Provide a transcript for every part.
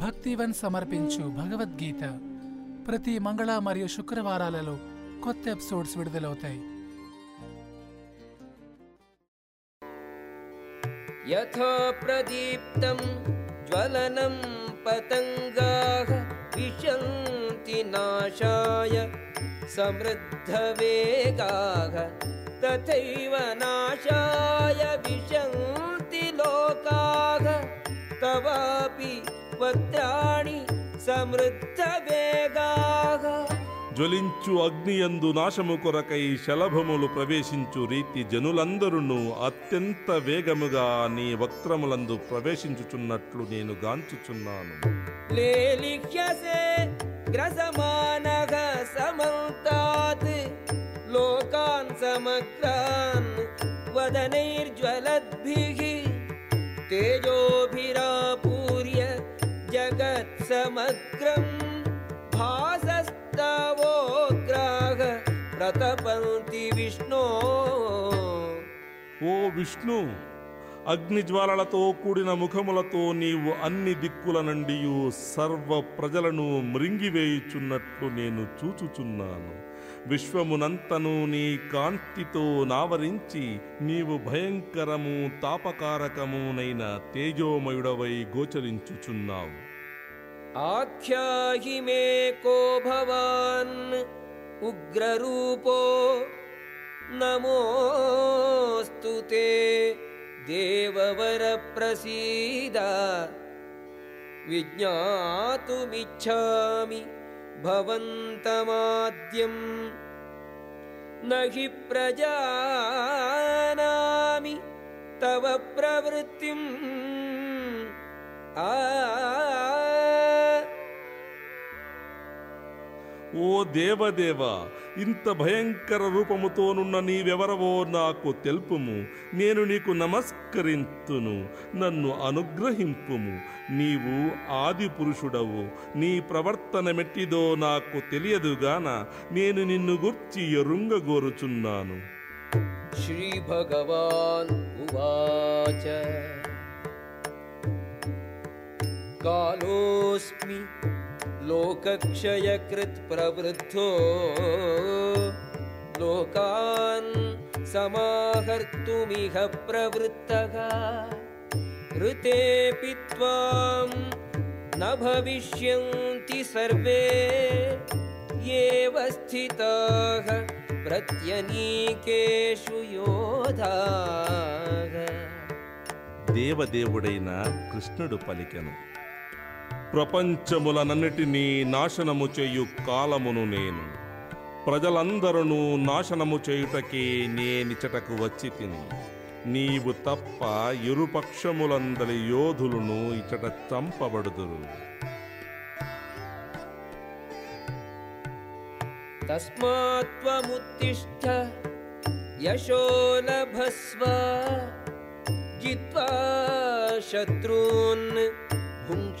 భక్తివన్ సమర్పించు భగవద్గీత ప్రతి మంగళ మరియు శుక్రవారాలలో కొత్త ఎపిసోడ్స్ విడుదలవుతాయి यथा प्रदीप्तं ज्वलनं पतङ्गाः विशन्ति नाशाय समृद्धवेगाः तथैव नाशाय विशन्ति लोकाः तवापि జ్వలించు సమృద్ధ వేగాహ జ్వలించు అగ్నియందు నాశము కొరకై శలభములు ప్రవేశించు రీతి జనులందరూ అత్యంత వేగముగా నీ వక్రములందు ప్రవేశించుచున్నట్లు నేను గాంచుచున్నాను లోకాన్ సమగ్రాన్ వదనైర్జ్వలద్భిః తేజోభిరా जगत्समग्रम् भासस्तवोग्राः प्रतपन्ति विष्णो ఓ విష్ణు అగ్నిజ్వాలలతో కూడిన ముఖములతో నీవు అన్ని దిక్కుల నుండి సర్వ ప్రజలను మృంగివేయుచున్నట్లు నేను చూచుచున్నాను విశ్వమునంతను నీ కాంతితో నావరించి నీవు భయంకరము తాపకారకమునైన తేజోమయుడవై గోచరించుచున్నావు आख्याहि मे को भवान् उग्ररूपो नमोऽस्तु ते देववरप्रसीद। विज्ञातुमिच्छामि भवन्तमाद्यम् न हि प्रजानामि तव प्रवृत्तिम्। आ ఓ దేవదేవ ఇంత భయంకర రూపముతోనున్న నీవెవరవో నాకు తెలుపుము. నేను నీకు నమస్కరింతును నన్ను అనుగ్రహింపుము. నీవు ఆది పురుషుడవు నీ ప్రవర్తన మెట్టిదో నాకు తెలియదుగాన నేను నిన్ను గుర్చి ఎరుంగగోరుచున్నాను. శ్రీ భగవాన్ ఉవాచ. కాలోస్మి प्रवृद्धो लोकान् समाहर्तुमिह प्रवृत्तः ऋतेऽपि त्वां न भविष्यन्ति सर्वे एव स्थिताः प्रत्यनीकेषु योधाः దేవదేవుడైన కృష్ణుడు పలికెను ప్రపంచములనన్నిటినీ నాశనము చేయు కాలమును నేను. ప్రజలందరూ నాశనము చేయుటకే నేనిచటకు వచ్చి తిని. నీవు తప్ప ఇరుపక్షములందరి యోధులను ఇచట చంపబడుదురు. తస్మాత్వముత్తిష్ట యశో జిత్వా శత్రూన్.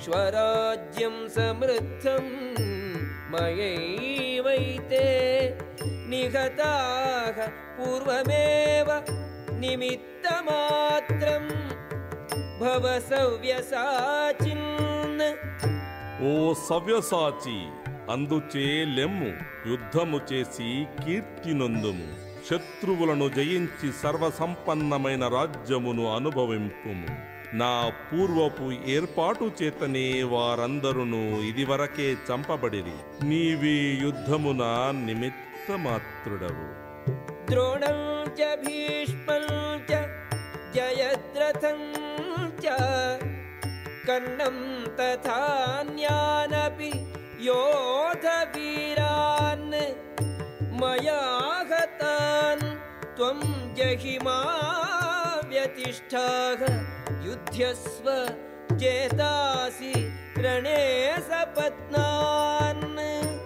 शत्रून् भुङ्क्ष्व राज्यं समृद्धम् मयैवैते निहताः पूर्वमेव निमित्तमात्रम् भव सव्यसाचिन् ఓ సవ్యసాచి అందుచే లెమ్ము యుద్ధము చేసి కీర్తి నొందుము శత్రువులను జయించి సర్వసంపన్నమైన రాజ్యమును అనుభవింపుము నా పూర్వపు ఏర్పాటు చేతనే వారందరును ఇదివరకే చంపబడిరి. నీవి యుద్ధమున నిమిత్తమాత్రుడవు. ద్రోణం చ భీష్మం చ జయద్రథం చ కర్ణం తథాన్యానపి యోధ వీరాన్ మయాహతాన్ త్వం జహిమా వ్యతిష్టాః युध्यस्व चेतासि रणे सपत्नान्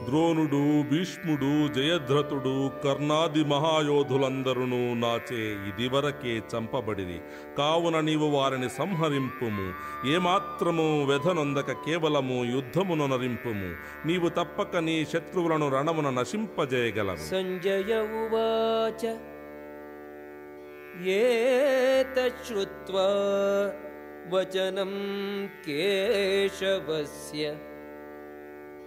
ద్రోణుడు భీష్ముడు జయద్రథుడు కర్ణాది మహాయోధులందరూ నాచే ఇదివరకే చంపబడిరి కావున నీవు వారిని సంహరింపుము ఏమాత్రము వ్యధనొందక కేవలము యుద్ధమును నరింపుము నీవు తప్పక నీ శత్రువులను రణమున నశింపజేయగలవు सञ्जय उवाच एतच्छ्रुत्वा वचनं केशवस्य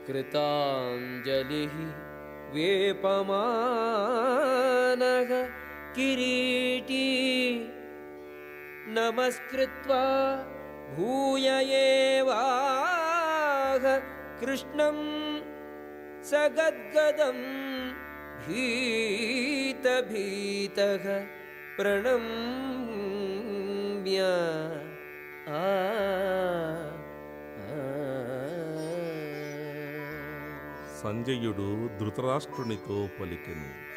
कृताञ्जलिः वेपमानः किरीटी नमस्कृत्वा भूय एवाह कृष्णं सगद्गदं भीतभीतः प्रणम्य సంజయుడు ధృతరాష్ట్రునితో పలికెను.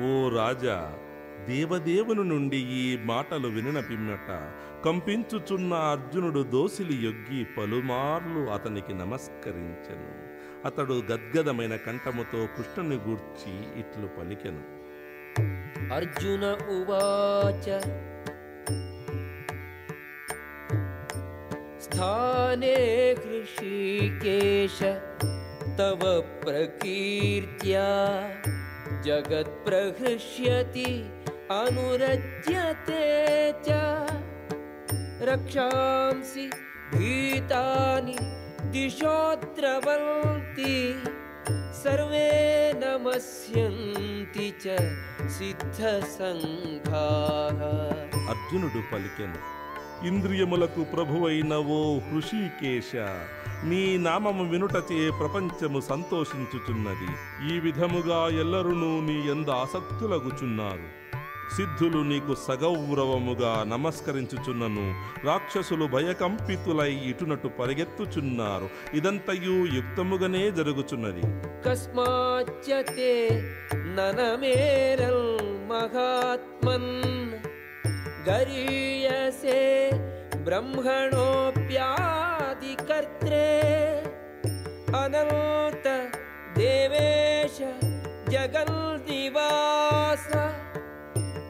ఓ రాజా దేవదేవుని నుండి ఈ మాటలు విననపిమ్మట. కంపించుచున్న అర్జునుడు దోసిలి యొగ్గి పలుమార్లు అతనికి నమస్కరించెను. అతడు గద్గదమైన కంఠముతో కృష్ణుని గూర్చి ఇట్లు పలికెను. అర్జున ఉవాచ स्थाने हृषीकेश तव प्रकीर्त्या जगत्प्रहृष्यति अनुरज्यते च रक्षांसि भीतानि दिशो द्रवन्ति सर्वे नमस्यन्ति च सिद्धसङ्घाः అర్జునుడు పలికెను ఇంద్రియములకు ప్రభువైనవో ఓ హృషికేశ. నీ నామము వినుటచే ప్రపంచము సంతోషించుచున్నది. ఈ విధముగా ఎల్లరూ నీ ఎంద ఆసక్తులగుచున్నారు సిద్ధులు నీకు సగౌరవముగా నమస్కరించుచున్నను. రాక్షసులు భయకంపితులై ఇటునటు పరిగెత్తుచున్నారు. ఇదంతయు యుక్తముగానే జరుగుచున్నది. కస్మాచ్యతే మహాత్మన్. गरीयसे ब्रह्मणोऽप्यादिकर्त्रे अनन्त देवेश जगन्दिवास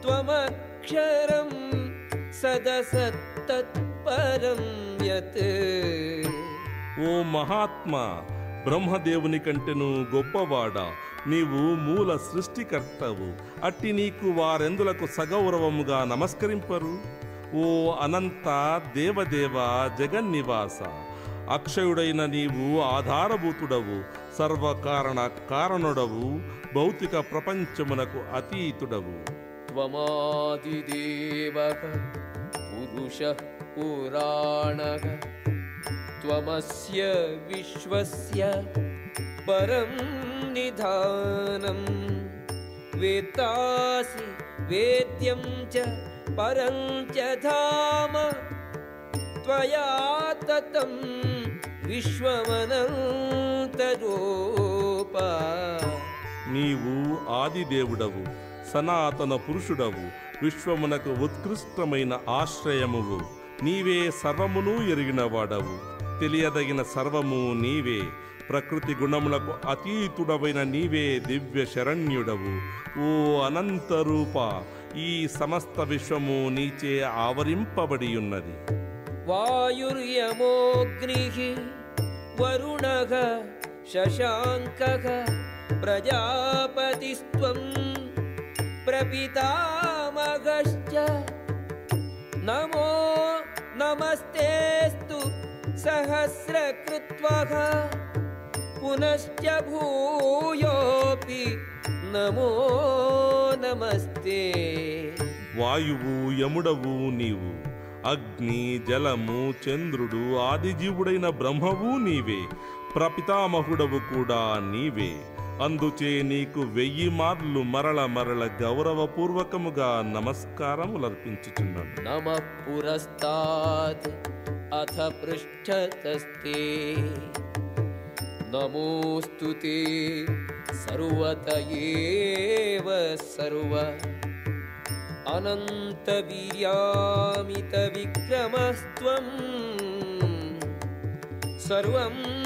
त्वमक्षरं सदसत्तत्परं यत् ओ महात्मा బ్రహ్మదేవుని కంటెను గొప్పవాడా నీవు మూల సృష్టికర్తవు అట్టి నీకు వారెందులకు సగౌరవముగా నమస్కరింపరు ఓ అనంత దేవదేవ జగన్నివాస అక్షయుడైన నీవు ఆధారభూతుడవు సర్వకారణ కారణుడవు భౌతిక ప్రపంచమునకు అతీతుడవు త్వమాదిదేవ పురుష పురాణ त्वमस्य विश्वस्य परं निधानं वेत्तासि वेद्यं च परं च धाम त्वया ततं विश्वमनन्तरूपा నీవు ఆదిదేవుడవు సనాతన పురుషుడవు విశ్వమునకు ఉత్కృష్టమైన ఆశ్రయమువు నీవే సర్వమును ఎరిగినవాడవు తెలియదగిన సర్వము నీవే. ప్రకృతి గుణములకు అతీతుడవైన నీవే దివ్య శరణ్యుడవు. ఓ అనంతరూప ఈ సమస్త విశ్వము నీచే ఆవరింపబడి ఉన్నది వరుణ శశాంక ప్రజాపతిస్వం ప్రపితామగశ్చ నమో నమస్తే. सहस्रकृत्वः पुनश्च भूयोऽपि नमो नमस्ते వాయువు యముడవు నీవు అగ్ని జలము చంద్రుడు ఆదిజీవుడైన బ్రహ్మవు నీవే ప్రపితామహుడవు కూడా నీవే అందుచే నీకు వెయ్యి మార్లు మరల మరల గౌరవపూర్వకముగా నమస్కారములర్పించుచున్నాను. నమ పురస్తాత్ అథ పృష్ఠతస్తే నమోస్తు సర్వత సర్వ. అనంత వీర్యామిత విక్రమస్త్వం. సర్వం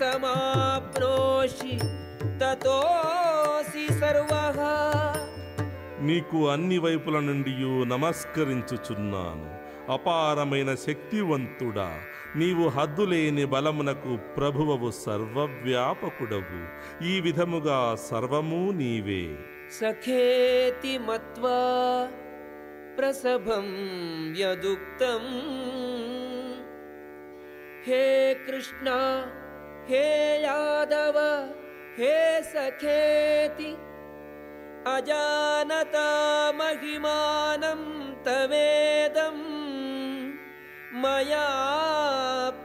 సమాప్నోషి తతోసి సర్వః. నీకు అన్ని వైపుల నుండి నమస్కరించుచున్నాను. అపారమైన శక్తివంతుడా నీవు హద్దులేని బలమునకు ప్రభువవు సర్వవ్యాపకుడవు. ఈ విధముగా సర్వము నీవే. సఖేతి మత్వా ప్రసభం యదుక్తం హే కృష్ణ హే యాదవ हे सखेति अजानता महिमानं तवेदम् मया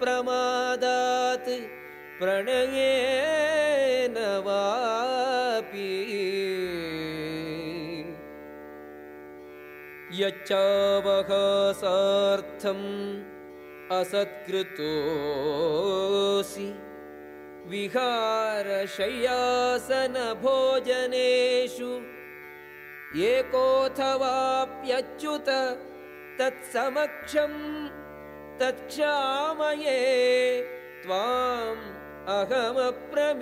प्रमादात् प्रणयेन वापि। यच्चावकाशार्थम् असत्कृतोऽसि विहारशय्यासनभोजनेषु एकोऽथवाप्यच्युत तत्समक्षम् तत्क्षामये त्वाम् अहमप्रमेयम्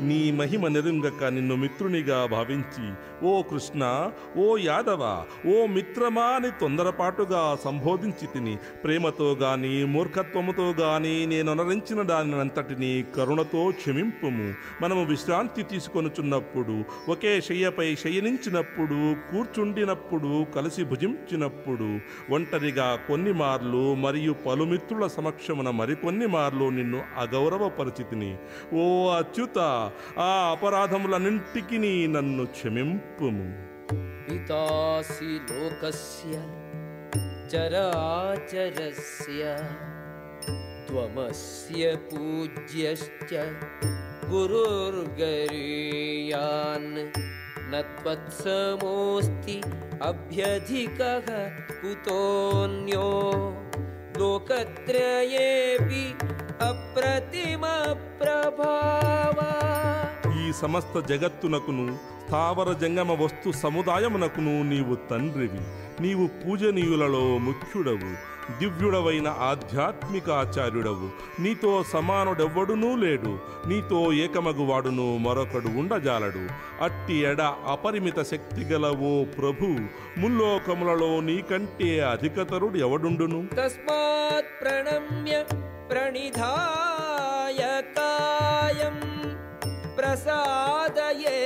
నీ మహిమ నెరుంగక నిన్ను మిత్రునిగా భావించి ఓ కృష్ణ ఓ యాదవ ఓ మిత్రమా అని తొందరపాటుగా సంబోధించి తిని ప్రేమతో గాని మూర్ఖత్వముతో గాని నేను అనరించిన దానినంతటిని కరుణతో క్షమింపుము. మనము విశ్రాంతి తీసుకొనుచున్నప్పుడు ఒకే శయ్యపై శయనించినప్పుడు కూర్చుండినప్పుడు కలిసి భుజించినప్పుడు ఒంటరిగా కొన్ని మార్లు మరియు పలుమిత్రుల సమక్షమున మరికొన్ని మార్లు నిన్ను అగౌరవపరిచితిని ఓ అచ్యుత ఆ అపరాధములన్నింటికి నన్ను క్షమింపుము पितासि लोकस्य चराचरस्य त्वमस्य पूज्यश्च गुरुर्गरीयान् न त्वत्समोऽस्ति अभ्यधिकः कुतोऽन्यो लोकत्रयेऽपि అప్రతిమ ప్రభావ. ఈ సమస్త జగత్తునకును స్థావర జంగమ వస్తు సముదాయమునకును నీవు తండ్రివి. నీవు పూజనీయులలో ముఖ్యుడవు. దివ్యుడవైన ఆధ్యాత్మిక ఆచార్యుడవు నీతో సమానుడెవ్వడునూ లేడు. నీతో ఏకమగువాడును మరొకడు ఉండజాలడు. అట్టి ఎడ అపరిమిత శక్తి గలవో ప్రభు ముల్లోకములలో నీకంటే అధికతరుడు ఎవడుండును తస్మాత్ ప్రణమ్య प्रणिधाय कायं प्रसादये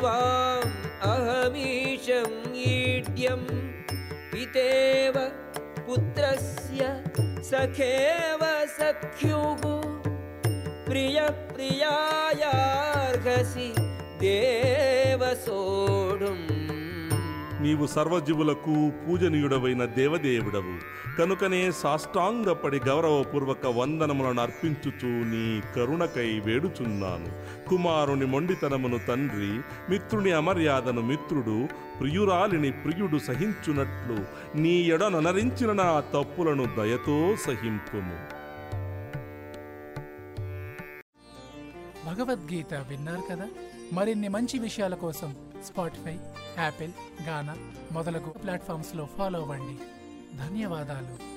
त्वाम् अहमीशं ईड्यं पितेव पुत्रस्य सखेव सख्युः प्रियप्रियायार्हसि देव सोढुम् నీవు సర్వజీవులకు పూజనీయుడవైన దేవదేవుడవు. కనుకనే సాష్టాంగపడి గౌరవపూర్వక వందనములను అర్పించుచు నీ కరుణకై వేడుచున్నాను. కుమారుని మొండితనమును తండ్రి మిత్రుని అమర్యాదను మిత్రుడు ప్రియురాలిని ప్రియుడు సహించునట్లు నీ ఎడననరించిన నా తప్పులను దయతో సహింపుము. భగవద్గీత విన్నారు కదా? మరిన్ని మంచి విషయాల కోసం స్పాటిఫై యాపిల్ గానా మొదలగు ప్లాట్ఫామ్స్లో ఫాలో అవ్వండి. ధన్యవాదాలు.